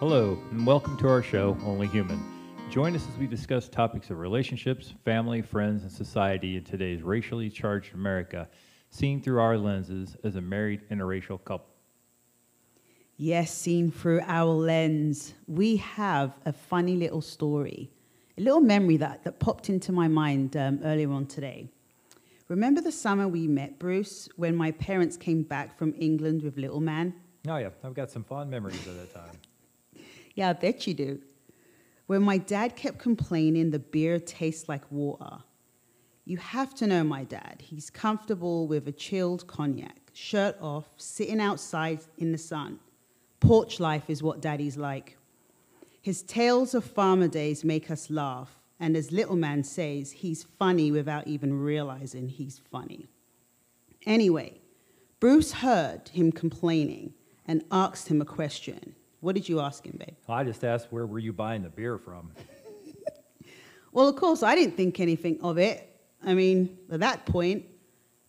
Hello, and welcome to our show, Only Human. Join us as we discuss topics of relationships, family, friends, and society in today's racially charged America, seen through our lenses as a married interracial couple. Yes, seen through our lens, we have a funny little story, a little memory that, that popped into my mind um, earlier on today. Remember the summer we met, Bruce, when my parents came back from England with little man? Oh, yeah, I've got some fond memories of that time. Yeah, I bet you do. When my dad kept complaining the beer tastes like water. You have to know my dad. He's comfortable with a chilled cognac, shirt off, sitting outside in the sun. Porch life is what daddy's like. His tales of farmer days make us laugh, and as Little Man says, he's funny without even realizing he's funny. Anyway, Bruce heard him complaining and asked him a question. What did you ask him, babe? I just asked, where were you buying the beer from? Well, of course, I didn't think anything of it. I mean, at that point,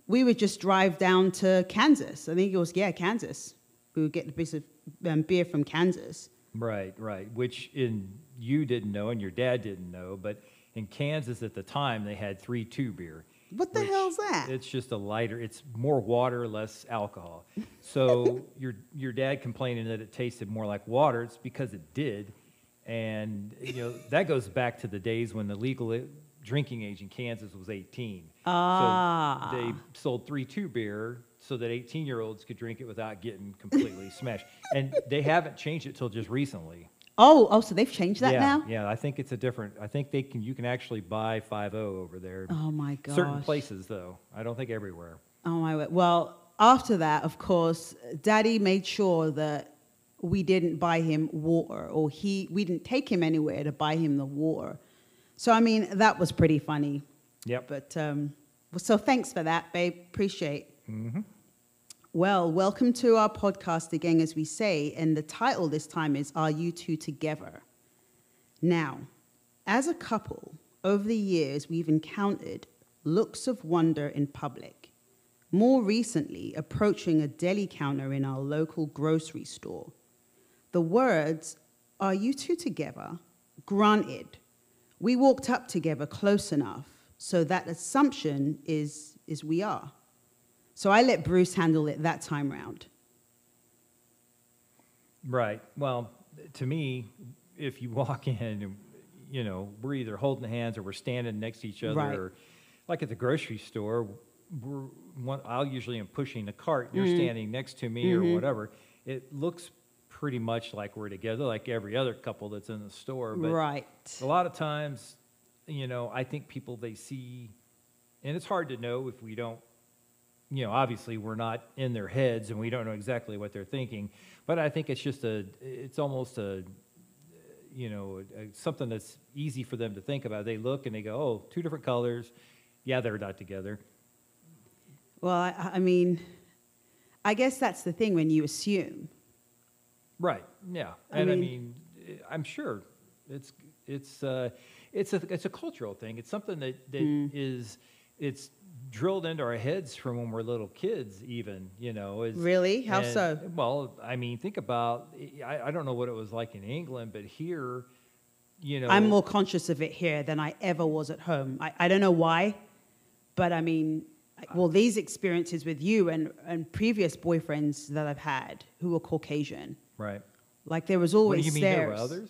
we would just drive down to Kansas. I think it was, yeah, Kansas. We would get the piece of um, beer from Kansas. Right, right. Which in you didn't know and your dad didn't know, but in Kansas at the time they had three two beer. What the which hell's that? It's just a lighter. It's more water, less alcohol. So your your dad complaining that it tasted more like water. It's because it did, and you know that goes back to the days when the legal i- drinking age in Kansas was 18. Ah. So they sold three two beer so that 18 year olds could drink it without getting completely smashed. And they haven't changed it till just recently. Oh, oh, so they've changed that yeah, now? Yeah, I think it's a different. I think they can. You can actually buy 5 over there. Oh my gosh. Certain places, though. I don't think everywhere. Oh my word. Well, after that, of course, Daddy made sure that we didn't buy him water, or he we didn't take him anywhere to buy him the water. So I mean, that was pretty funny. Yep. But um, so thanks for that, babe. Appreciate. Mm-hmm. Well, welcome to our podcast again, as we say, and the title this time is "Are You Two Together?" Now, as a couple, over the years, we've encountered looks of wonder in public. More recently, approaching a deli counter in our local grocery store. The words, Are you two together? Granted. We walked up together close enough, so that assumption is, is we are. So I let Bruce handle it that time round. Right. Well, to me, if you walk in, and, you know, we're either holding hands or we're standing next to each other, Right. or like at the grocery store, we're one, I'll usually am pushing the cart. You're Mm-hmm. standing next to me or whatever. It looks pretty much like we're together, like every other couple that's in the store. But right. a lot of times, you know, I think people they see, and it's hard to know if we don't, you know, obviously we're not in their heads and we don't know exactly what they're thinking. But I think it's just a, it's almost a, you know, a, something that's easy for them to think about. They look and they go, oh, two different colors. Yeah, they're not together. Well, I, I mean, I guess that's the thing when you assume. Right. Yeah. And I mean- mean, I am sure it's it's uh, it's a it's a cultural thing. It's something that that Mm. is it's drilled into our heads from when we're little kids. Even you know. Is, Really? How and- so? Well, I mean, think about. I, I don't know what it was like in England, but here, you know, I'm more conscious of it here than I ever was at home. I, I don't know why, but I mean, uh, well, these experiences with you and, and previous boyfriends that I've had who were Caucasian, right. like there was always What do you mean there were others?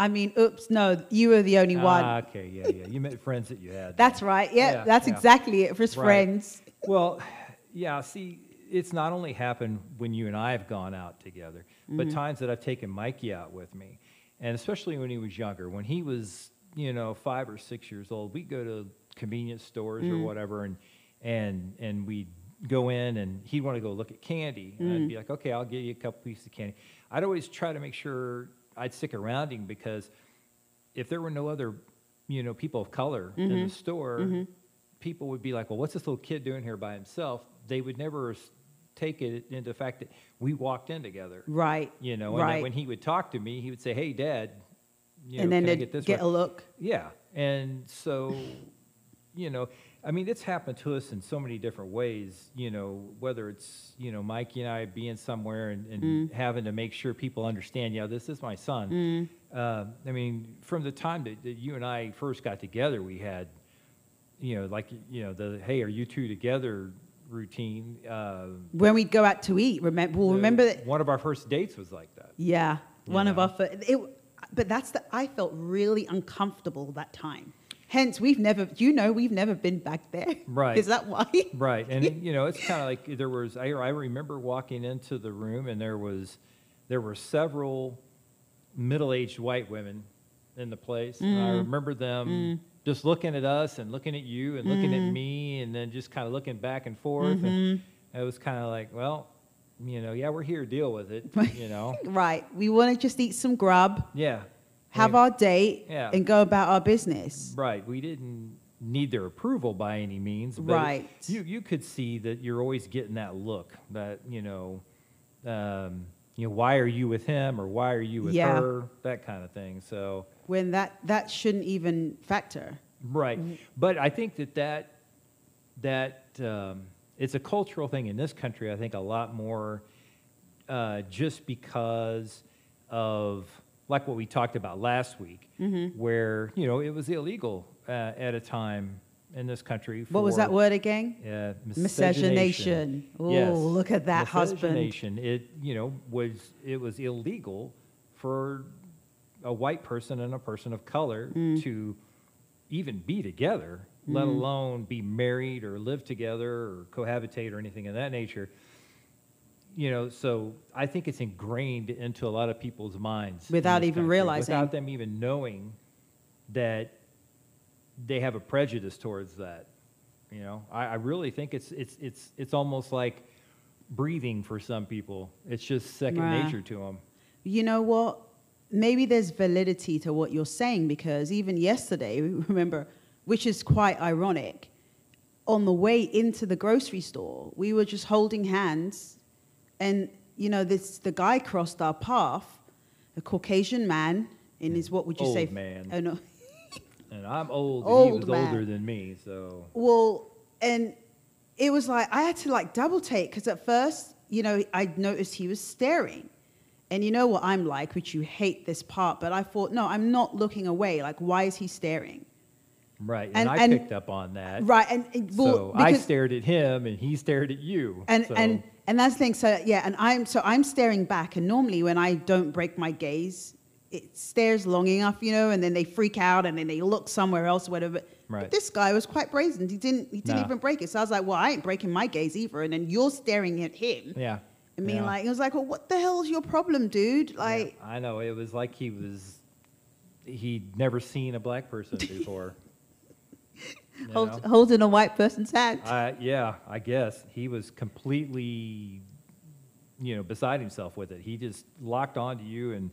I mean, oops, no, you were the only one. Ah, okay. Yeah. Yeah. You met friends that you had. That's right. Yeah, Yeah, that's yeah. exactly it. Just Right. friends. Well, yeah, see, it's not only happened when you and I have gone out together, but Mm-hmm. times that I've taken Mikey out with me. And especially when he was younger, when he was, you know, five or six years old, we'd go to convenience stores Mm. or whatever and and and we'd go in and he'd want to go look at candy. And I'd be like, okay, I'll give you a couple pieces of candy. I'd always try to make sure I'd stick around him because if there were no other, you know, people of color in Mm-hmm. the store, people would be like, "Well, what's this little kid doing here by himself?" They would never take it into the fact that we walked in together. Right. You know, and right. when he would talk to me, he would say, "Hey, Dad," you and know, then "can I they'd get this get right?" a look. Yeah, and so, you know, I mean, it's happened to us in so many different ways, you know, whether it's, you know, Mikey and I being somewhere and, and Mm. having to make sure people understand, yeah, this is my son. Mm. Uh, I mean, from the time that, that you and I first got together, we had, you know, like, you know, the, hey, are you two together routine. Uh, When we'd go out to eat, remember, well, the- remember that One of our first dates was like that. Yeah, one of our. fir- It, but that's the. I felt really uncomfortable that time. Hence, we've never. You know, we've never been back there. Right. Is that why? Right, and you know, it's kind of like there was. I, I remember walking into the room, and there was, there were several middle-aged white women in the place. And I mm. remember them mm. just looking at us and looking at you and looking at mm. me, and then just kind of looking back and forth. And mm-hmm. it was kind of like, well, you know, yeah, we're here, deal with it. You know, right. We want to just eat some grub, yeah. Have our date, Yeah. and go about our business. Right. We didn't need their approval by any means. But Right. You you could see that you're always getting that look that you know, um, you know, why are you with him or why are you with Yeah. her? That kind of thing. So When that that shouldn't even factor. right. But I think that that that um, it's a cultural thing in this country. I think a lot more uh, just because of like what we talked about last week, Mm-hmm. where you know it was illegal uh, at a time in this country. What was that word again? Uh, Miscegenation. Oh, Yes. look at that husband. Miscegenation. It you know was it was illegal for a white person and a person of color Mm. to even be together, let alone be married or live together or cohabitate or anything of that nature. You know, so I think it's ingrained into a lot of people's minds in Without this even country, realizing. without them even knowing that they have a prejudice towards that. You know, I, I really think it's it's it's it's almost like breathing for some people. It's just second Right. nature to them. You know what? Maybe there's validity to what you're saying because even yesterday, remember, which is quite ironic, on the way into the grocery store, we were just holding hands, and you know, this the guy crossed our path, a Caucasian man in his what would you Old say? man. Oh no. And I'm old, and he Old was man. older than me, so Well, and it was like I had to like double take because at first, you know, I noticed he was staring. And you know what I'm like, which you hate this part, but I thought, no, I'm not looking away. Like, why is he staring? right. And, And- I and- picked up on that. Right, and, and well, so I because- stared at him, and he stared at you. and so, and and that's the thing. So yeah, and I'm so I'm staring back, and normally when I don't break my gaze, it stares long enough, you know, and then they freak out and then they look somewhere else, whatever. Right. But this guy was quite brazen. He didn't he didn't Nah. even break it. So I was like, well, I ain't breaking my gaze either. And then you're staring at him. yeah. I mean, yeah. like, it was like, well, what the hell's your problem, dude? Yeah, Like, I know it was like he was he'd never seen a black person before. Hold, holding a white person's hand. I, yeah, I guess he was completely, you know, beside himself with it. He just locked onto you, and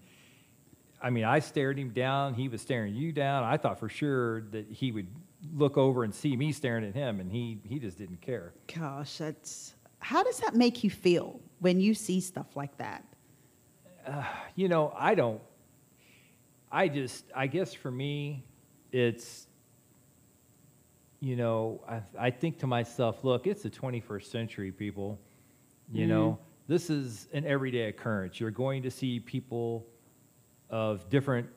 I mean, I stared him down. He was staring you down. I thought for sure that he would look over and see me staring at him, and he he just didn't care. Gosh, that's. How does that make you feel when you see stuff like that? Uh, you know, I don't. I just, I guess for me, it's, you know, I, I think to myself, look, it's the 21st century, people. You know, this is an everyday occurrence. You're going to see people of different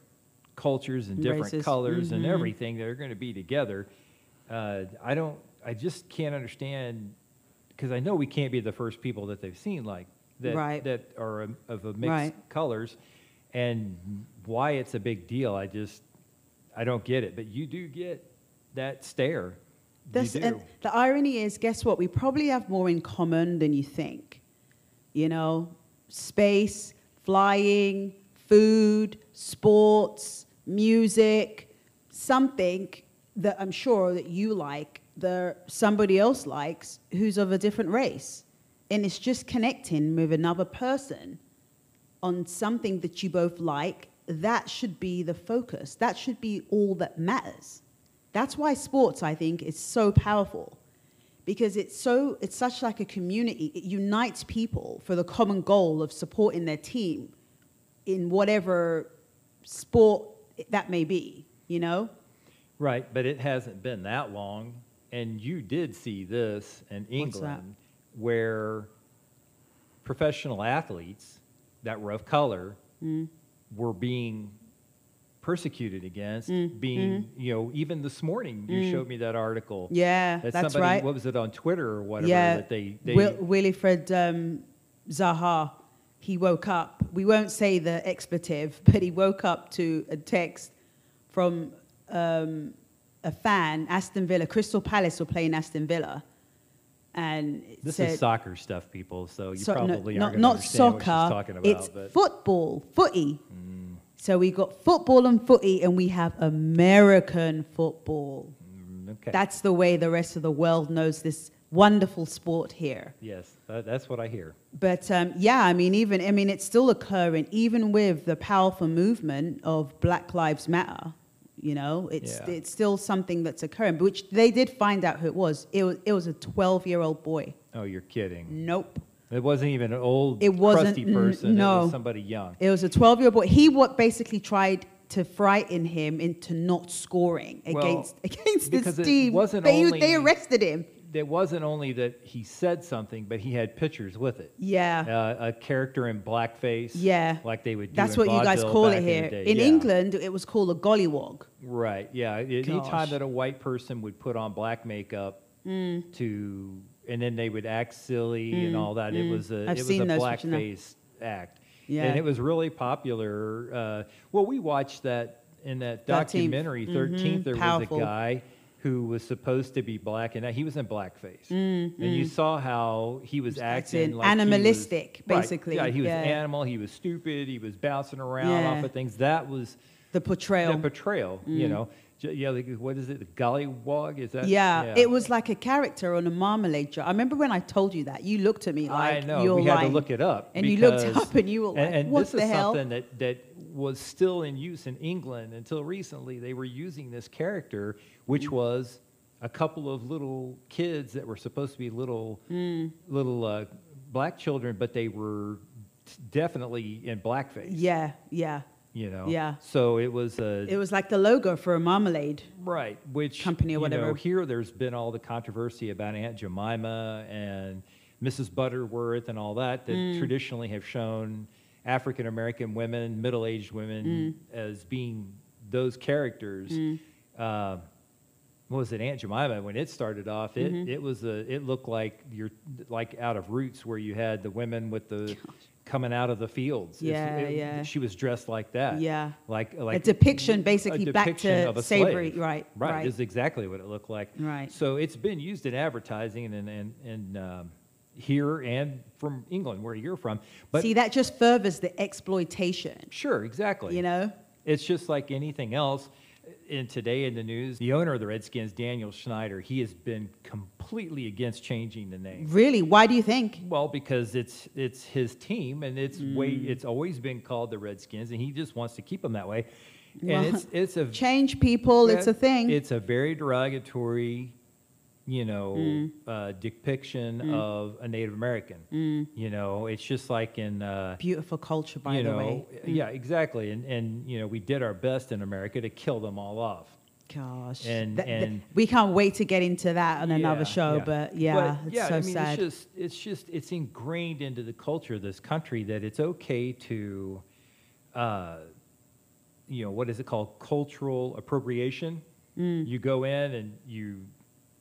cultures and different Races. colors and Mhm. everything that are going to be together. Uh, I don't, I just can't understand because I know we can't be the first people that they've seen like that Right. that are a, of a mixed Right. colors, and why it's a big deal. I just I don't get it, but you do get that stare. This, and the irony is, guess what? We probably have more in common than you think. You know, space, flying, food, sports, music, something that I'm sure that you like, that somebody else likes who's of a different race. And it's just connecting with another person on something that you both like, that should be the focus. That should be all that matters. That's why sports, I think, is so powerful because it's so it's such like a community. It unites people for the common goal of supporting their team in whatever sport that may be. You know, right, but it hasn't been that long and you did see this in England, where professional athletes that were of color Mm. were being persecuted against, Mm, being, you know, even this morning you Mm. showed me that article. Yeah, that that's somebody, right. What was it on Twitter or whatever? yeah, that they, they Wil- Wilfried um, Zaha, he woke up. We won't say the expletive, but he woke up to a text from um, a fan, Aston Villa. Crystal Palace were playing Aston Villa, and this said, is soccer stuff, people. So you So- no, probably not, going not she's soccer. talking about. it's but football, footy. So we got football and footy, and we have American football. mm, okay. That's the way the rest of the world knows this wonderful sport here. yes, that, that's what I hear. But um, yeah, I mean, even I mean, it's still occurring, even with the powerful movement of Black Lives Matter. You know, it's Yeah. it's still something that's occurring. But which they did find out who it was. It was it was a twelve year old boy. Oh, you're kidding. Nope. It wasn't even an old, It wasn't- crusty person. It no. was somebody young. It was a 12 year old boy. He what basically tried to frighten him into not scoring Well, against against because this it team. wasn't they, only- they arrested him. It wasn't only that he said something, but he had pictures with it. Yeah. Uh, a character in blackface. Yeah. Like they would do That's in what you guys call it here. day. In Yeah. England, it was called a gollywog. Right. Yeah. Any time that a white person would put on black makeup Mm. to, and then they would act silly and all that. It was a I've it was seen a those, but you know. blackface act. Yeah. And it was really popular. Uh, well, we watched that in that 13th. documentary. Mhm. 13th, there Powerful. was a guy who was supposed to be black, and he was in blackface. Mm, And you saw how he was acting acting like he was- animalistic, Right. basically. Yeah, he was Yeah. animal. He was stupid. He was bouncing around Yeah. off of things. That was The portrayal. the portrayal. You know, J- yeah. Like, what is it? The gollywog? Is that? yeah, it was like a character on a marmalade jar. I remember when I told you that. You looked at me like I know. you're we had to look it up. And you looked up and you were like, and, and "What this the is hell?" something that that was still in use in England until recently. They were using this character, which Mm. was a couple of little kids that were supposed to be little Mm. little uh, black children, but they were definitely in blackface. Yeah, yeah. You know. Yeah. So it was a It was like the logo for a marmalade. Right, which company or you know, whatever. here, there's been all the controversy about Aunt Jemima and Mrs. Butterworth and all that that Mm. traditionally have shown African American women, middle-aged women, Mm. as being those characters. Uh, what was it, Aunt Jemima? When it started off, it Mm-hmm. it was a it looked like you're like out of Roots, where you had the women with the coming out of the fields. Yeah, it- yeah. She was dressed like that. Yeah. like like a depiction, basically, a back depiction to of a slavery. slave. Right, Right, right. is exactly what it looked like. Right. So it's been used in advertising and and and um, here and from England, where you're from. But See, that just furthers the exploitation. sure, exactly. You know? it's just like anything else. In today in the news, the owner of the Redskins, Daniel Snyder, he has been completely against changing the name. Really? Why do you think? Well, because it's it's his team, and it's way Mm. it's always been called the Redskins, and he just wants to keep them that way. And Well, it's it's a Change people, it's a thing. It's a very derogatory, you know, Mm. uh, depiction of a Native American. Mm. You know, it's just like in, uh, Beautiful culture, by you the know, way. Mm. yeah, exactly. And and you know, we did our best in America to kill them all off. Gosh. And- Th- th- we can't wait to get into that on another Yeah, show, yeah. but yeah, But, it's yeah, so I mean, sad. It's just, it's just, it's ingrained into the culture of this country that it's okay to, uh, you know, what is it called? Cultural appropriation. Mm. You go in and you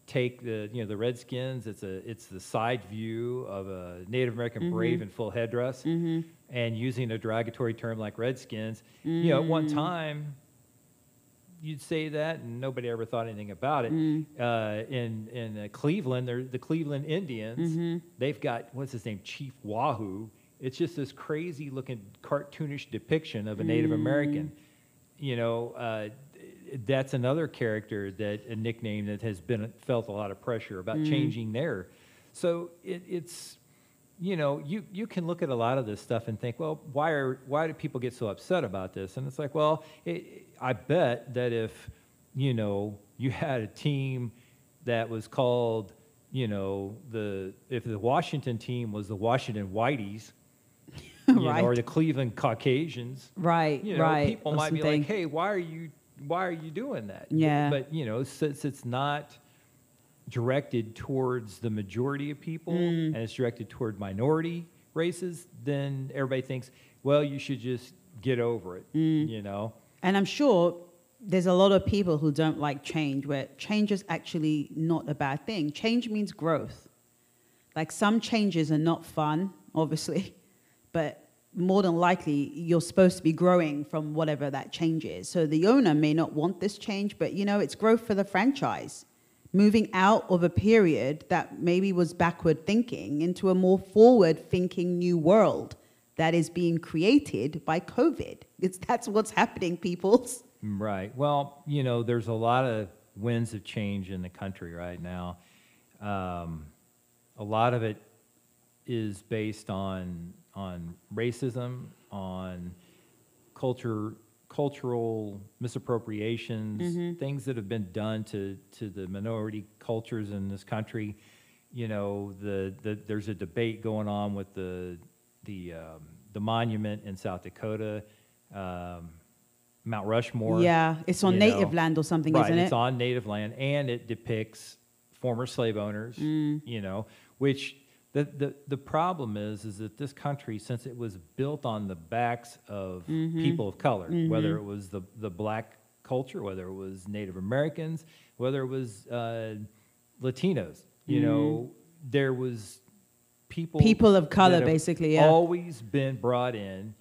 take the, you know, the Redskins. It's a, it's the side view of a Native American Mm-hmm. brave in full headdress, and using a derogatory term like Redskins. You know, at one Mm. time, you'd say that, and nobody ever thought anything about it. Mm. Uh, in in uh, Cleveland, they're the Cleveland Indians. Mm-hmm. They've got what's his name, Chief Wahoo. It's just this crazy looking cartoonish depiction of a Native Mm. American. You know, uh, that's another character that a nickname that has been felt a lot of pressure about Mm. changing there. So it, it's you know, you, you can look at a lot of this stuff and think, well, why are why do people get so upset about this? And it's like, well, it, I bet that if you know you had a team that was called, you know, the if the Washington team was the Washington Whiteys, you know, or the Cleveland Caucasians, right, you know, right. people might be like, hey, why are you why are you doing that? Yeah. But you know, since it's not directed towards the majority of people mm. and it's directed toward minority races, then everybody thinks, well, you should just get over it, mm. you know? And I'm sure there's a lot of people who don't like change, where change is actually not a bad thing. Change means growth. Like some changes are not fun, obviously, but more than likely you're supposed to be growing from whatever that change is. So the owner may not want this change, but you know, it's growth for the franchise. Moving out of a period that maybe was backward thinking into a more forward thinking new world that is being created by COVID. It's, that's what's happening, peoples. Right. Well, you know, there's a lot of winds of change in the country right now. Um, a lot of it is based on on racism, on culture, cultural misappropriations, things that have been done to to the minority cultures in this country. You know, the, the there's a debate going on with the the um, the monument in South Dakota. Um, Mount Rushmore. Yeah, it's on native know. land or something, right, isn't it? it's on native land, and it depicts former slave owners. Mm. You know, which the, the the problem is, is that this country, since it was built on the backs of Mm-hmm. people of color, whether it was the the black culture, whether it was Native Americans, whether it was uh, Latinos, you know, there was people Mm-hmm. People of color, basically, yeah. always been brought in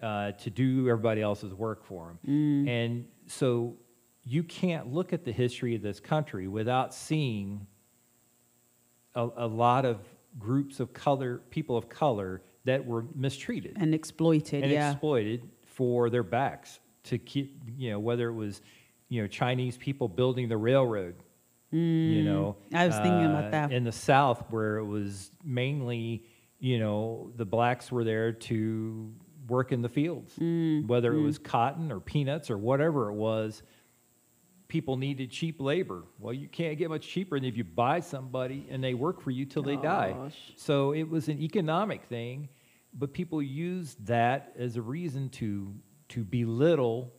uh, to do everybody else's work for them. Mm. And so you can't look at the history of this country without seeing a, a lot of groups of color, people of color that were mistreated and exploited, and yeah. exploited for their backs to keep, you know, whether it was, you know, Chinese people building the railroad, you know. Mm. I was thinking about uh, that. In the South, where it was mainly, you know, the blacks were there to work in the fields, Mm, whether it was cotton or peanuts or whatever it was. People needed cheap labor. Well, you can't get much cheaper than if you buy somebody and they work for you till they die. So it was an economic thing, but people used that as a reason to to belittle,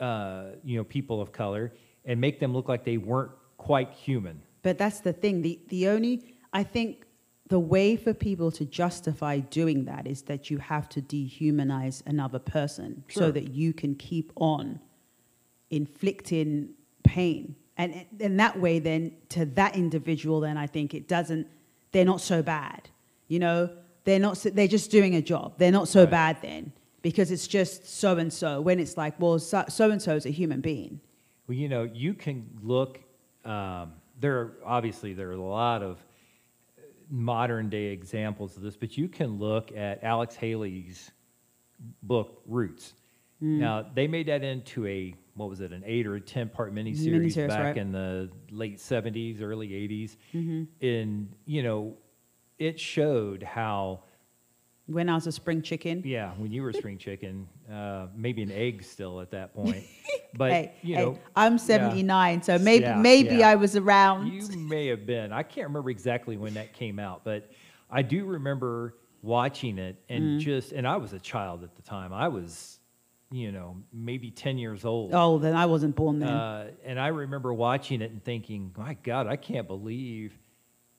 uh, you know, people of color and make them look like they weren't quite human. But that's the thing. The the only I think the way for people to justify doing that is that you have to dehumanize another person so that you can keep on inflicting pain. And in that way then to that individual then I think it doesn't they're not so bad. You know, they're not so, they're just doing a job. They're not so Right. bad then because it's just so and so when it's like well so and so is a human being. Well, you know, you can look. Um, there are obviously there are a lot of modern day examples of this, but you can look at Alex Haley's book Roots. Hmm. Now they made that into a what was it, an eight or a ten part miniseries Miniseries, back right. in the late seventies, early 80s Mm-hmm. and you know, it showed how When I was a spring chicken. yeah, when you were a spring chicken, uh, maybe an egg still at that point, but hey, you hey, know, I'm yeah. 79, so maybe Yeah, maybe yeah. I was around. You may have been. I can't remember exactly when that came out, but I do remember watching it and just and I was a child at the time. I was, you know, maybe 10 years old. oh, then I wasn't born then. Uh, and I remember watching it and thinking, "My God, I can't believe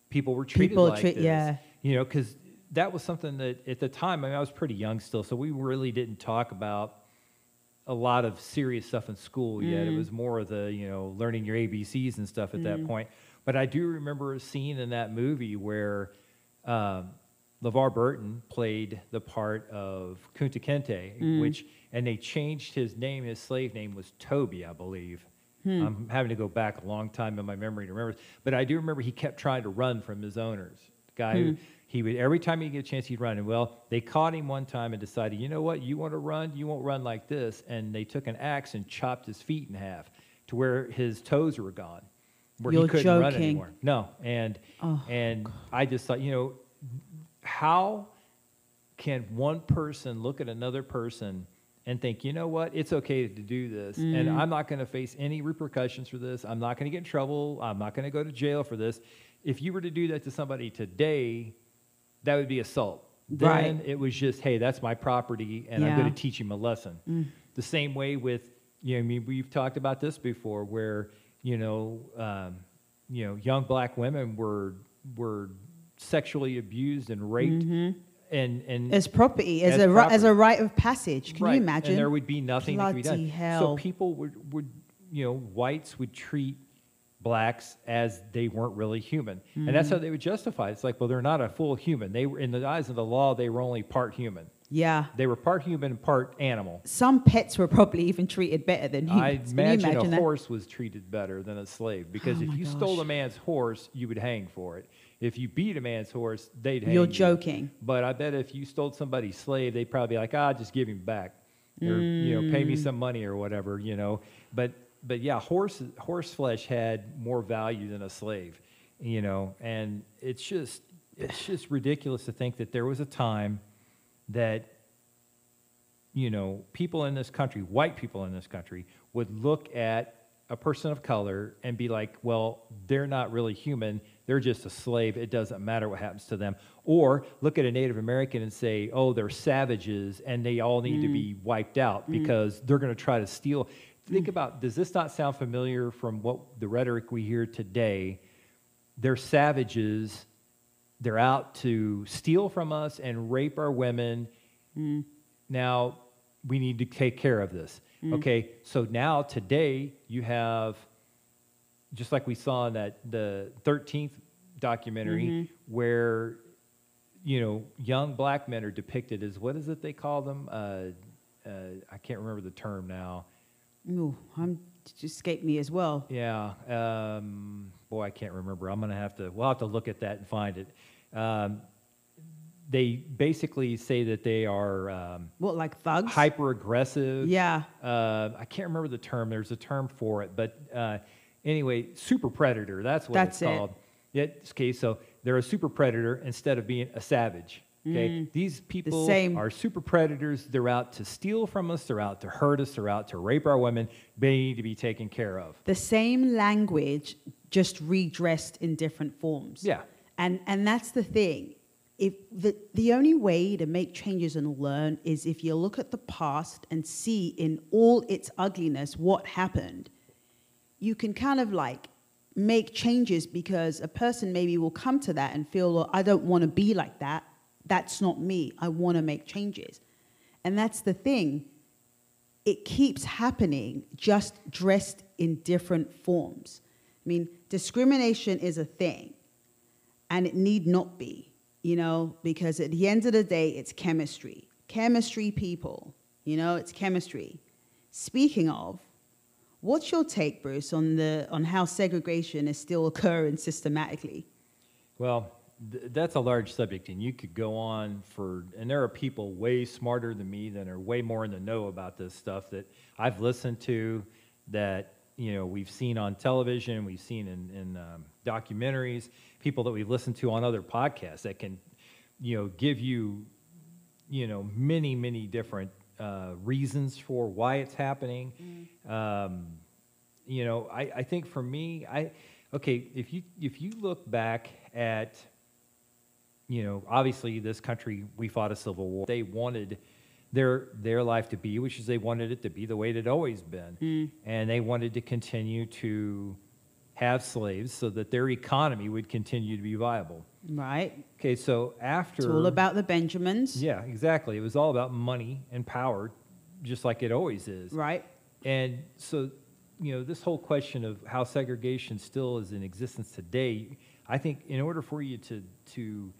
people were treated People like treat- this." yeah. You know, because that was something that at the time, I mean, I was pretty young still, so we really didn't talk about a lot of serious stuff in school yet. It Mm. was more of the, you know, learning your ABCs and stuff at that point. But I do remember a scene in that movie where um, LeVar Burton played the part of Kunta Kinte, Mm. which, and they changed his name. His slave name was Toby, I believe. Hmm. I'm having to go back a long time in my memory to remember. But I do remember he kept trying to run from his owners. The guy Hmm. who he would every time he get a chance he'd run. And well, they caught him one time and decided, you know what, you want to run, you won't run like this. And they took an axe and chopped his feet in half to where his toes were gone, where You're he couldn't run anymore. No, and Oh, and I just thought, you know, how can one person look at another person and think, you know what, it's okay to do this, and Mm-hmm. I'm not going to face any repercussions for this. I'm not going to get in trouble. I'm not going to go to jail for this. If you were to do that to somebody today, that would be assault. Right. Then it was just, hey, that's my property, and I'm going to teach him a lesson. The same way with, you know, I mean, we've talked about this before, where you know, um, you know, young black women were were sexually abused and raped, and and As property, as, As a ri- as a property. rite of passage. Can right, you imagine? And there would be nothing that could be done. hell. So people would would you know whites would treat blacks as they weren't really human, and that's how hmm. they would justify it. It's like, well, they're not a full human. They were in the eyes of the law, they were only part human. yeah. They were part human and part animal. Some pets were probably even treated better than I humans. Can you imagine, imagine a that? horse was treated better than a slave because Oh if you stole a man's horse, you would hang for it. If you beat a man's horse, they'd hang You're you. joking. But I bet if you stole somebody's slave, they'd probably be like, ah, just give him back, or you know, pay me Mm. some money or whatever, you know. But but yeah, horse horse flesh had more value than a slave, you know, and it's just it's just ridiculous to think that there was a time that you know, people in this country, white people in this country, would look at a person of color and be like, well, they're not really human. They're just a slave. It doesn't matter what happens to them. Or look at a Native American and say, oh, they're savages and they all need to be mm. wiped out mm. because they're going to try to steal. Think mm. about does this not sound familiar from what the rhetoric we hear today? They're savages. They're out to steal from us and rape our women. Now we need to take care of this. Okay, so now today you have, just like we saw in that the 13th documentary, where you know young black men are depicted as what is it they call them? Uh, uh, I can't remember the term now. Ooh, I'm just escaped me as well. Yeah, um, boy, I can't remember. I'm gonna have to. We'll have to look at that and find it. Um, they basically say that they are um, What, like thugs? hyper aggressive. Yeah. Uh, I can't remember the term. There's a term for it, but uh, anyway, super predator. That's what That's it's it. called. Yeah, okay, so they're a super predator instead of being a savage. Okay, these people Mm. same. are super predators. They're out to steal from us. They're out to hurt us. They're out to rape our women. They need to be taken care of. the same language just redressed in different forms Yeah. and and that's the thing if the, the only way to make changes and learn is if you look at the past and see in all its ugliness what happened you can kind of like make changes because a person maybe will come to that and feel well, i don't want to be like that that's not me i want to make changes and that's the thing it keeps happening, just dressed in different forms. I mean, discrimination is a thing, and it need not be, you know, because at the end of the day, it's chemistry. Chemistry, people, you know, it's chemistry. Speaking of, what's your take, Bruce, on the on how segregation is still occurring systematically? Well, th- that's a large subject, and you could go on for. And there are people way smarter than me that are way more in the know about this stuff that I've listened to, that you know we've seen on television, we've seen in, in um, documentaries, people that we've listened to on other podcasts that can, you know, give you, you know, many many different uh, reasons for why it's happening. Um, you know, I, I think for me, I okay, if you if you look back at you know, obviously this country we fought a civil war. They wanted their their life to be, which is they wanted it to be the way it had always been. And they wanted to continue to have slaves so that their economy would continue to be viable. Right? Okay, so after It's all about the Benjamins, Yeah, exactly. It was all about money and power, just like it always is. right? And so, you know, this whole question of how segregation still is in existence today, I think in order for you to to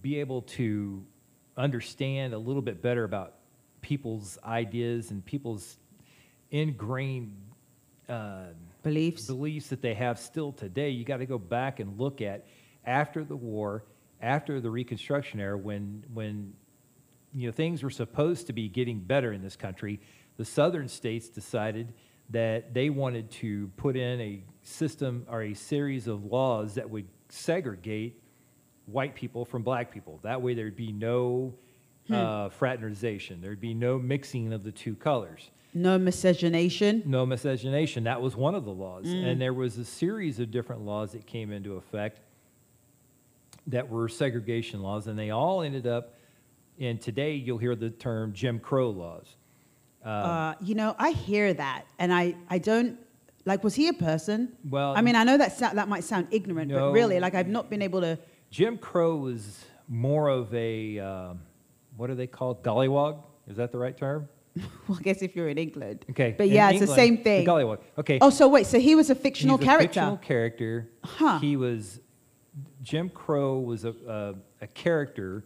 be able to understand a little bit better about people's ideas and people's ingrained uh, Beliefs. beliefs that they have still today, you got to go back and look at after the war, after the Reconstruction era, when when you know things were supposed to be getting better in this country, the southern states decided that they wanted to put in a system or a series of laws that would segregate white people from black people. That way, there'd be no uh, fraternization. There'd be no mixing of the two colors No miscegenation. no miscegenation. That was one of the laws. And there was a series of different laws that came into effect that were segregation laws, and they all ended up, and today you'll hear the term Jim Crow laws. Uh, you know, I hear that, and I, I don't Like, was he a person? Well, I mean, I know that that might sound ignorant, but really, like, I've not been able to. Jim Crow was more of a um, what are they called? Gollywog? Is that the right term? Well, I guess if you're in England. Okay. But yeah, it's the same thing. The gollywog. Okay. Oh, so wait, so he was a fictional He's a character. fictional character. Huh. He was Jim Crow was a, a, a character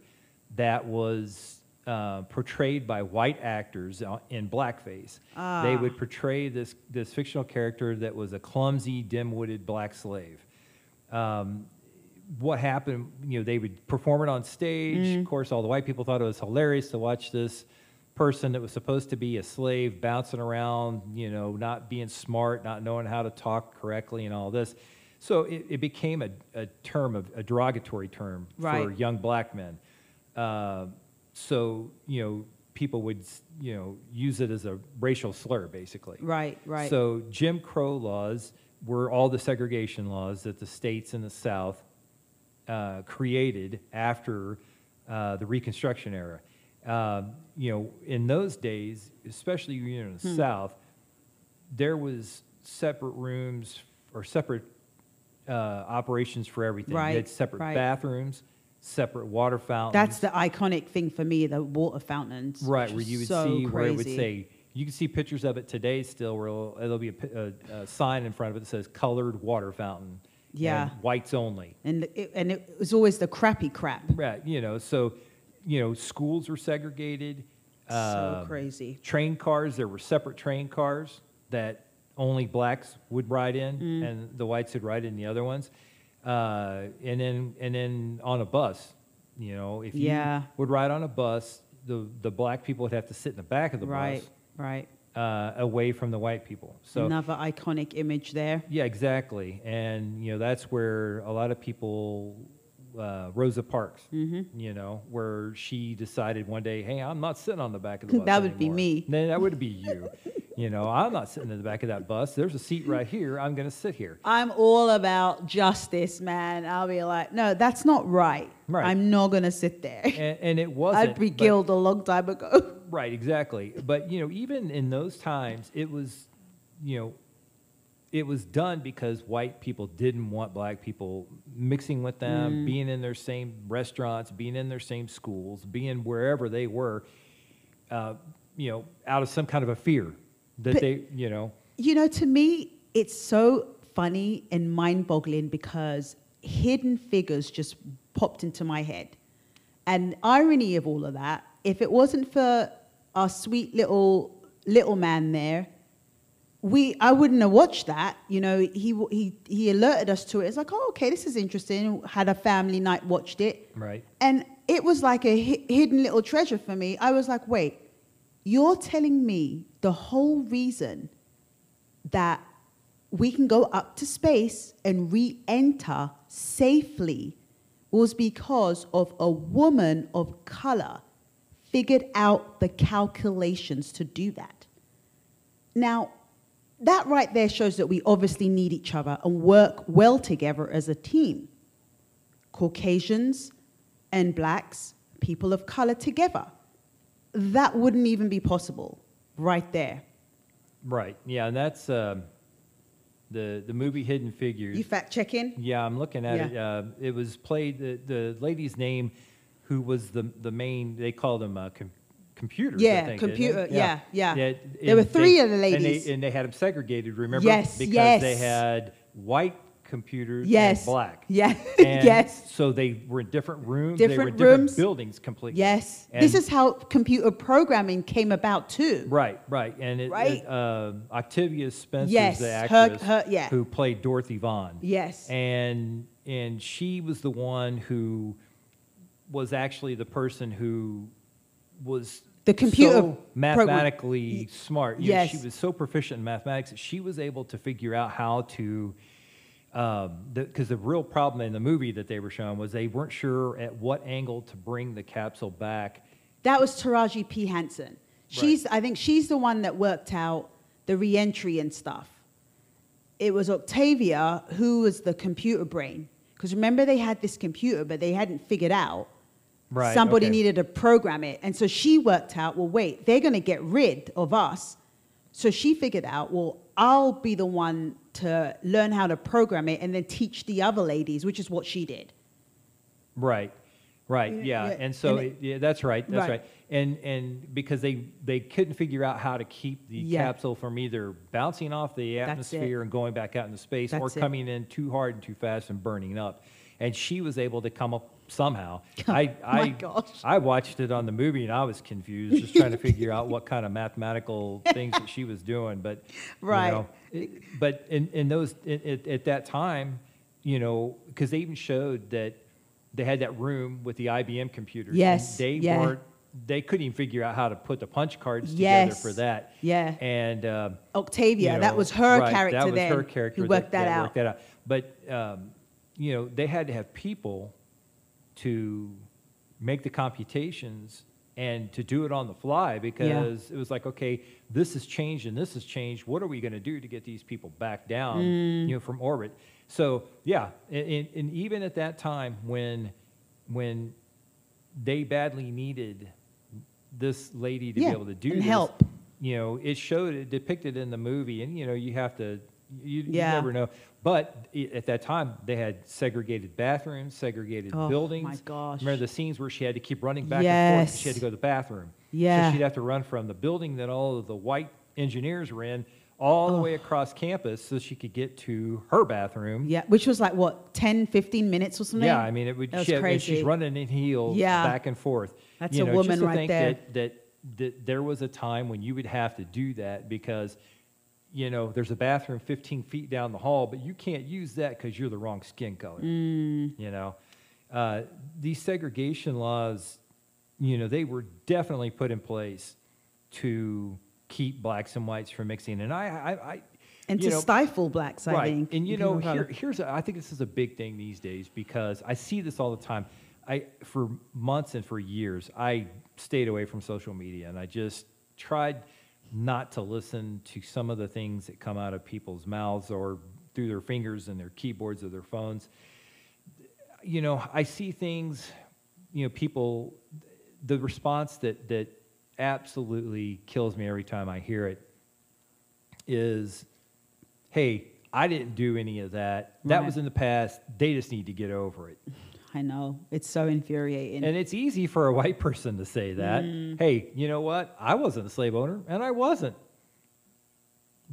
that was uh, portrayed by white actors in blackface. They Ah. would portray this this fictional character that was a clumsy, dim-witted black slave. Um, what happened? You know, they would perform it on stage. Mm. Of course, all the white people thought it was hilarious to watch this person that was supposed to be a slave bouncing around, you know, not being smart, not knowing how to talk correctly, and all this. So it, it became a, a term of a derogatory term for young black men. Uh, so you know, people would you know use it as a racial slur, basically. Right, right. So Jim Crow laws were all the segregation laws that the states in the South uh, created after uh, the Reconstruction era. Um, you know, in those days, especially you know, in Hmm. the South, there was separate rooms or separate uh, operations for everything. Right, They had separate right. bathrooms, separate water fountains. That's the iconic thing for me, the water fountains. Right, which where is you would so see where it would crazy. say, you can see pictures of it today still, where it'll, it'll be a, pi- a, a sign in front of it that says colored water fountain. Yeah. And whites only. And it, and it was always the crappy crap. Right, you know, so, you know, schools were segregated. So um, crazy. Train cars, there were separate train cars that only blacks would ride in, Mm. and the whites would ride in the other ones. Uh, and then, and then on a bus, you know, if you Yeah. would ride on a bus, the, the black people would have to sit in the back of the Right, bus right. uh, away from the white people. So Another iconic image there. yeah, exactly, and you know that's where a lot of people, uh, Rosa Parks, Mm-hmm. you know, where she decided one day, hey, I'm not sitting on the back of the bus. That would be me. Then that would be you. you know, I'm not sitting in the back of that bus. There's a seat right here. I'm going to sit here. I'm all about justice, man. I'll be like, no, that's not right. Right. I'm not going to sit there. And, and it wasn't. I'd be but- killed a long time ago. Right, exactly. But you know, even in those times, it was, you know, it was done because white people didn't want black people mixing with them, being in their same restaurants, being in their same schools, being wherever they were, uh, you know, out of some kind of a fear that But- they, you know, You know, to me, it's so funny and mind boggling because hidden figures just popped into my head. And irony of all of that, if it wasn't for our sweet little little man there, we I wouldn't have watched that. You know, he he he alerted us to it. It's like, oh, okay, this is interesting. Had a family night, watched it, right, and it was like a hi- hidden little treasure for me. I was like, wait, you're telling me the whole reason that we can go up to space and re enter safely was because of a woman of color figured out the calculations to do that. Now, that right there shows that we obviously need each other and work well together as a team. Caucasians and blacks, people of color together. That wouldn't even be possible right there. right, yeah, and that's um, the the movie Hidden Figures. You fact checking? Yeah, I'm looking at Yeah. it. Uh, it was played. The, the lady's name, who was the the main. They called them uh, com- computers. Yeah, think, computer, they? yeah, yeah. Yeah, There were three they- of the ladies. and they, and they had them segregated. Remember? Yes, because yes. they had white computers Yes. and black. Yes. And yes. So they were in different rooms. they were in Different different rooms. buildings completely. Yes. And- this is how computer programming came about too. Right, right, and it, Right? it, uh, Octavia Spencer, Yes, the actress, her- yeah. who played Dorothy Vaughan. Yes. and and she was the one who was actually the person who was The computer so program- mathematically smart. You know, Yes. she was so proficient in mathematics that she was able to figure out how to. Because the, 'cause the real problem in the movie that they were showing was they weren't sure at what angle to bring the capsule back. That was Taraji P. Henson. She's, I think she's the one that worked out the reentry and stuff. It was Octavia who was the computer brain. Because remember, they had this computer, but they hadn't figured out. Right, Somebody okay. needed to program it. And so she worked out well, wait, they're going to get rid of us. So she figured out, well, I'll be the one to learn how to program it and then teach the other ladies, which is what she did. Right, right, Yeah, yeah, and so, and it- yeah, that's right, that's Right. right. And, and because they, they couldn't figure out how to keep the Yeah. capsule from either bouncing off the atmosphere and going back out into space, or That's it. coming in too hard and too fast and burning up. And she was able to come up somehow. I, Oh my I, gosh. I watched it on the movie and I was confused, just trying to figure out what kind of mathematical things that she was doing, but, you Right. know, it- But in, in those, at, at, at that time, you know, because they even showed that they had that room with the IBM computers. and Yes, They yeah. weren't, they couldn't even figure out how to put the punch cards together for that. yeah. And, uh, Octavia, you that know, was her right, character that was then. her character who worked that, out. Worked that out. But um, you know, they had to have people to make the computations and to do it on the fly because it was like, okay, this has changed and this has changed. What are we going to do to get these people back down, Mm. you know, from orbit? So yeah, and, and, even at that time when when they badly needed this lady to Yeah, be able to do this, help. you know, it showed it depicted in the movie, and you know, you have to, you, Yeah. you never know. But at that time, they had segregated bathrooms, segregated Oh, my buildings. gosh. Remember the scenes where she had to keep running back and forth. She had to go to the bathroom. Yeah. So she'd have to run from the building that all of the white engineers were in, all the way across campus, so she could get to her bathroom. Yeah, which was like what 10, 15 minutes or something. Yeah, I mean, it would. That was She had, and she's running in heels, Yeah. back and forth. That's you a know, woman just to right think there. That, that that there was a time when you would have to do that because, you know, there's a bathroom 15 feet down the hall, but you can't use that because you're the wrong skin color. Mm. You know, uh, these segregation laws, you know, they were definitely put in place to keep blacks and whites from mixing. And I, I, I and to know, stifle blacks, I right. think. And you know, here, here's a, I think this is a big thing these days because I see this all the time. I for months and for years I stayed away from social media and I just tried not to listen to some of the things that come out of people's mouths or through their fingers and their keyboards or their phones. You know, I see things, you know, people the response that that absolutely kills me every time I hear it is hey, I didn't do any of that. That Right. was in the past. They just need to get over it. I know it's so infuriating. And it's easy for a white person to say that. Mm. Hey, you know what? I wasn't a slave owner, and I wasn't.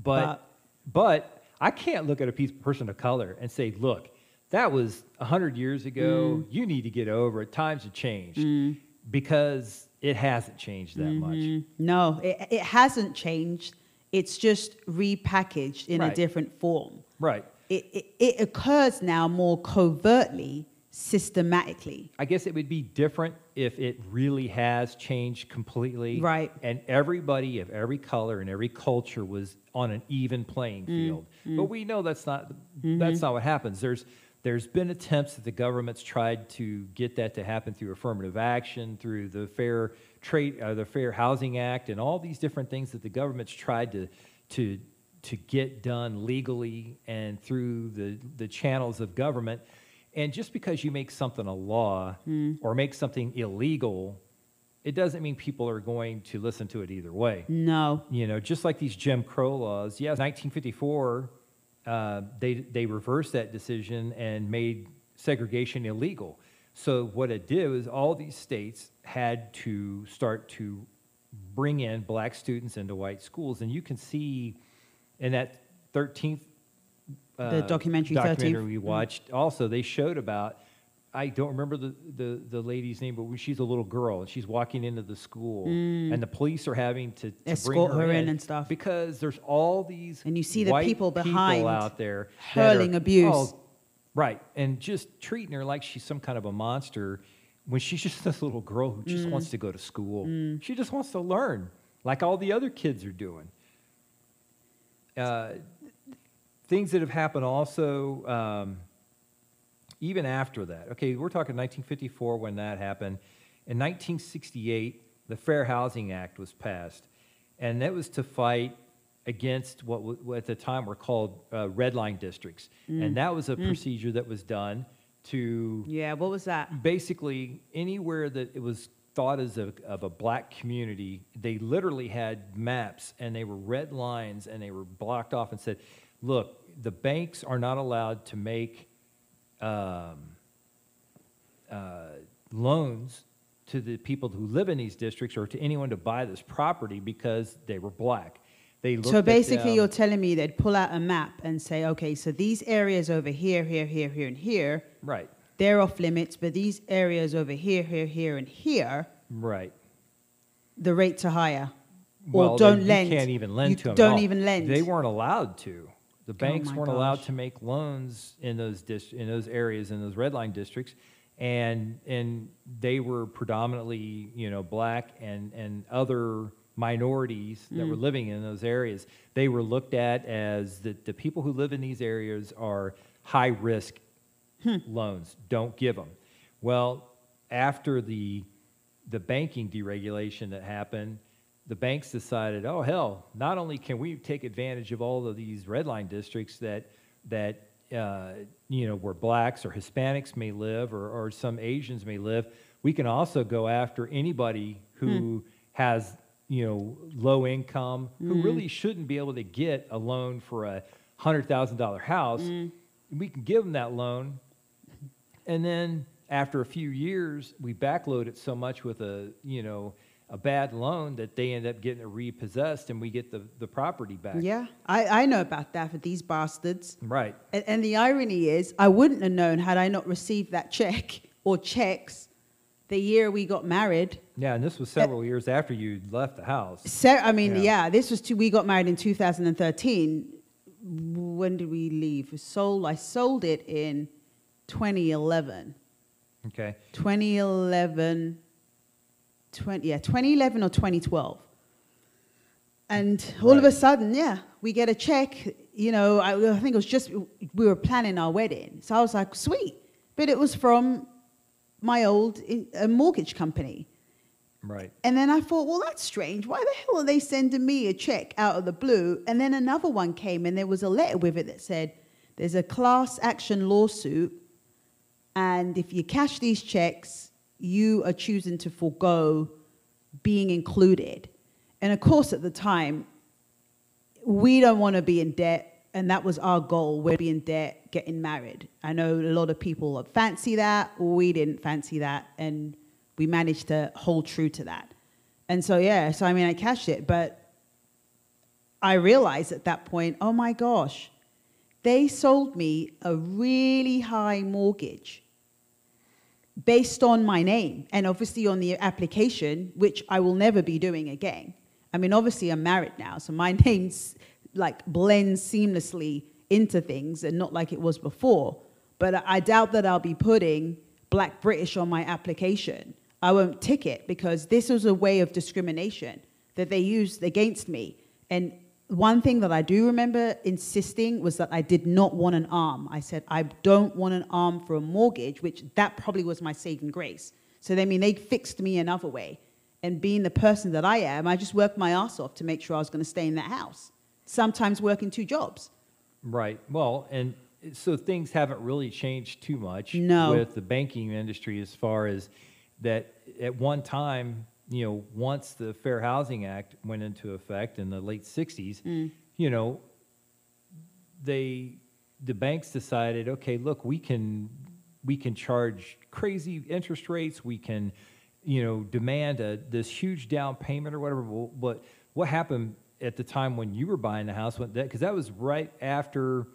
But, but I can't look at a piece, person of color and say, look, that was 100 years ago. Mm. You need to get over it. Times have changed. Because it hasn't changed that much. Mm, No, it, it hasn't changed. It's just repackaged in a different form. Right. It, it, it occurs now more covertly, systematically. I guess it would be different if it really has changed completely. Right. And everybody of every color and every culture was on an even playing Mm, field. But we know that's not Mm-hmm. that's not what happens. There's there's been attempts that the government's tried to get that to happen through affirmative action, through the Fair Trade, uh, the Fair Housing Act, and all these different things that the government's tried to to to get done legally and through the the channels of government. And just because you make something a law or make something illegal, it doesn't mean people are going to listen to it either way. No. You know, just like these Jim Crow laws. Yeah, 1954, uh, they they reversed that decision and made segregation illegal. So what it did was all these states had to start to bring in black students into white schools, and you can see in that 13th The documentary 13th? documentary we Mm. watched. Also, they showed about. I don't remember the, the, the lady's name, but she's a little girl and she's walking into the school, and the police are having to, to bring Mm. Escort her, her in and stuff. because there's all these And you see the people behind out there hurling are- abuse. oh, right, and just treating her like she's some kind of a monster when she's just this little girl who Mm. just wants to go to school. She just wants to learn, like all the other kids are doing. Uh, things that have happened also, um, even after that. Okay, we're talking 1954 when that happened. In 1968, the Fair Housing Act was passed, and that was to fight against what, what at the time were called uh, red line districts. And that was a procedure that was done to Yeah, what was that? basically anywhere that it was thought as a, of a black community, they literally had maps and they were red lines and they were blocked off and said, look, the banks are not allowed to make um, uh, loans to the people who live in these districts or to anyone to buy this property because they were black. They looked So at basically, them- you're telling me they'd pull out a map and say, okay, so these areas over here, here, here, here, and here, right, they're off limits, but these areas over here, here, here, and here, right. the rates are higher. Well, or they- don't you lend. can't even lend You to them. at don't all. even lend. They weren't allowed to. The banks my weren't allowed gosh. to make loans in those dis- in those areas in those red line districts, and and they were predominantly you know black and and other minorities that Mm. were living in those areas. They were looked at as the the people who live in these areas are high risk Hmm. loans. Don't give them. Well, after the the banking deregulation that happened, the banks decided, oh hell, not only can we take advantage of all of these red line districts that that uh, you know where blacks or Hispanics may live or, or some Asians may live, we can also go after anybody who hmm. has you know low income who hmm. really shouldn't be able to get a loan for a hundred thousand dollar house. Hmm. We can give them that loan. And then after a few years, we backload it so much with a, you know, a bad loan that they end up getting it repossessed and we get the, the property back. Yeah, I, I know about that for these bastards. Right. And, and the irony is, I wouldn't have known had I not received that check or checks the year we got married. Yeah, and this was several years after you left the house. So, I mean, Yeah. yeah. this was two, we got married in 2013. When did we leave? We sold, I sold it in 2011. Okay. 2011, 20, yeah, 2011 or 2012. And all of a sudden, yeah, we get a check. You know, I, I think it was just, we were planning our wedding. So I was like, sweet. But it was from my old uh, mortgage company. Right. And then I thought, well, that's strange. Why the hell are they sending me a check out of the blue? And then another one came, and there was a letter with it that said, there's a class action lawsuit, and if you cash these checks, you are choosing to forego being included. And of course, at the time, we don't want to be in debt, and that was our goal. We'd be in debt getting married. I know a lot of people fancy that. We didn't fancy that, and we managed to hold true to that. And so, yeah, so I mean, I cashed it, but I realized at that point, oh my gosh, they sold me a really high mortgage based on my name and obviously on the application, which I will never be doing again. I mean, obviously, I'm married now, so my name's like blends seamlessly into things and not like it was before. But I- doubt that I'll be putting Black British on my application. I won't tick it because this was a way of discrimination that they used against me. And one thing that I do remember insisting was that I did not want an arm. I said, I don't want an arm for a mortgage, which that probably was my saving grace. So, they I mean, they fixed me another way. And being the person that I am, I just worked my ass off to make sure I was going to stay in that house. Sometimes working two jobs. Right. Well, and so things haven't really changed too much No. with the banking industry as far as that at one time, you know, once the Fair Housing Act went into effect in the late 60s, Mm. you know, they the banks decided, okay, look, we can we can charge crazy interest rates, we can, you know, demand a this huge down payment or whatever. But what happened at the time when you were buying the house? Because that was right after,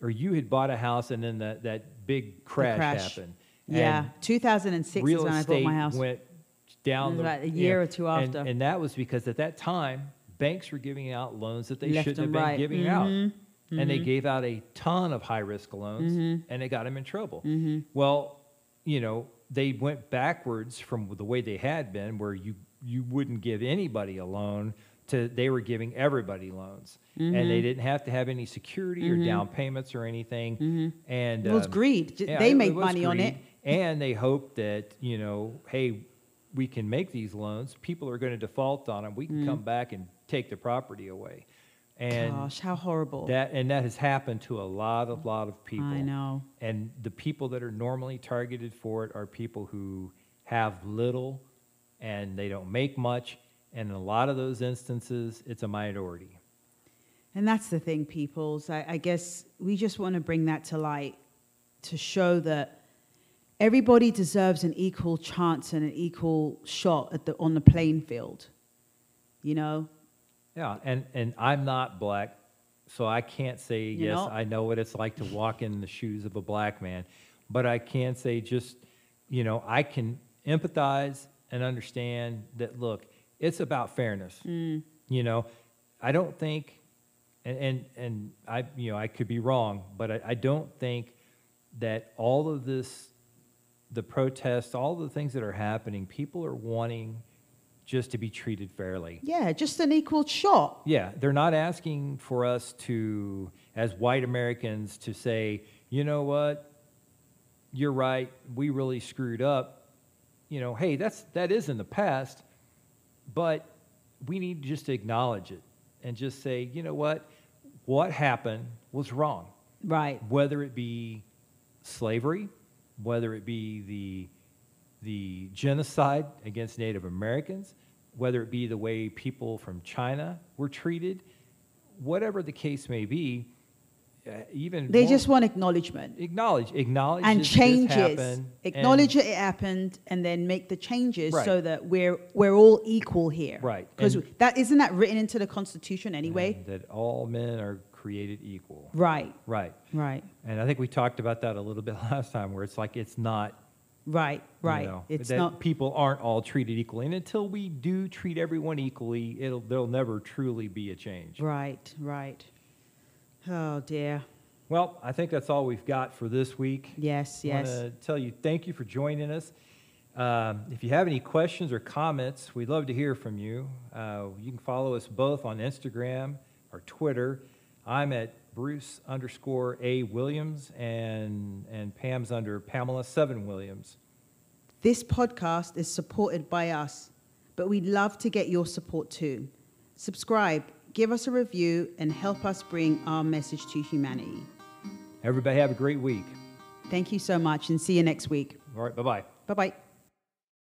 or you had bought a house and then that that big The crash, happened. Yeah. And 2006 is real when I bought my house. went down the, about a you year know, or two and- after. and that was because at that time banks were giving out loans that they Left shouldn't have been right. giving out, Mhm. and they gave out a ton of high risk loans, Mhm. and it got them in trouble. Mhm. Well, you know, they went backwards from the way they had been, where you you wouldn't give anybody a loan to they were giving everybody loans, and Mm-hmm. they didn't have to have any security or down payments or anything. And It was um, greed. Yeah, they it- made it money on it. and they hoped that you know, hey, we can make these loans. People are going to default on them. We can come back and take the property away, and Mm. Gosh, how horrible. that and that has happened to a lot of lot of people. I know. And the people that are normally targeted for it are people who have little and they don't make much. And in a lot of those instances, it's a minority. And that's the thing, peoples. I, I guess we just want to bring that to light to show that everybody deserves an equal chance and an equal shot at the, on the playing field. You know? Yeah, and, and I'm not black, so I can't say, You yes, know- I know what it's like to walk in the shoes of a black man. But I can say just, you know, I can empathize and understand that, look, it's about fairness. Mm. You know, I don't think, and, and, and I, you know, I could be wrong, but I, I don't think that all of this, the protests, all the things that are happening, people are wanting just to be treated fairly. Yeah, just an equal shot. Yeah, they're not asking for us to, as white Americans, to say, you know what, you're right, we really screwed up. You know, hey, that's that is in the past, but we need just to acknowledge it and just say, you know what, what happened was wrong. Right. Whether it be slavery, whether it be the the genocide against Native Americans, whether it be the way people from China were treated, whatever the case may be, uh, even They just want acknowledgement acknowledge acknowledge and changes. Acknowledge and- that it happened and then make the changes Right. so that we're we're all equal here. Right, Because that isn't that written into the Constitution anyway. that all men are created equal. Right. Right. Right. And I think we talked about that a little bit last time, where it's like it's not Right. you Right. know, it's that not people aren't all treated equally, and until we do treat everyone equally, it'll there'll never truly be a change. right. Right. Oh dear. Well, I think that's all we've got for this week. Yes. I Yes. want to tell you thank you for joining us. Um, if you have any questions or comments, we'd love to hear from you. Uh, you can follow us both on Instagram or Twitter. I'm at Bruce underscore A Williams, and and Pam's under Pamela Seven Williams. This podcast is supported by us, but we'd love to get your support too. Subscribe, give us a review, and help us bring our message to humanity. Everybody have a great week. Thank you so much and see you next week. All right, bye bye. Bye bye.